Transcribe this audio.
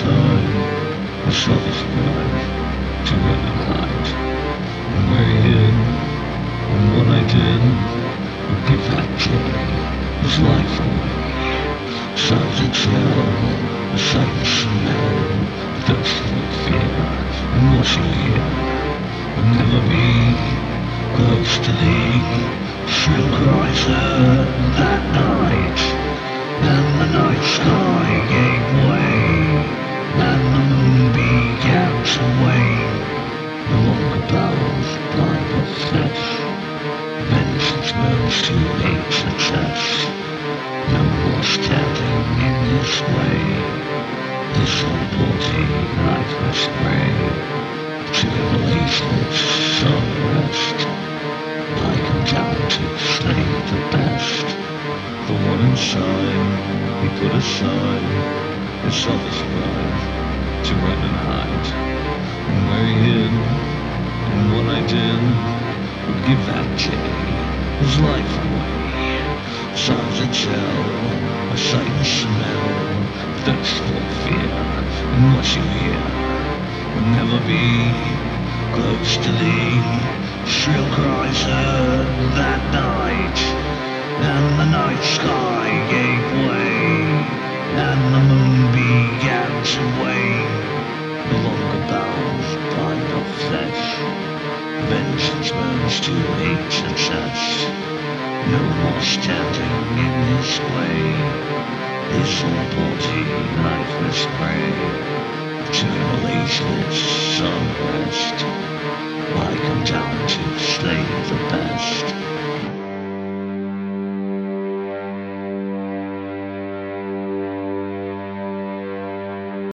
shine, the is bright, to run and hide. And where he hid, and what I did, would give that joy, his life away. Sounds and smell, a sight and smell, thirst for fear, and you hear, will never be close to thee. Shrill cries that night, to hate success. No more standing in his way, this unbody life must pray to the laceless rest, I come down to the best. The one inside, he put aside his other's pride to run and hide. And where he hid, and what I did, would give that day his life away. Sounds and tell, a sight and smell, thirst for fear, and what you hear will never be close to thee. Shrill cries heard that night, and the night sky gave way, and the moon began to wane. No longer bows bind of flesh, vengeance burns to hate success. No more standing in his way, his body lifeless prey, to the laceless unrest. I come down to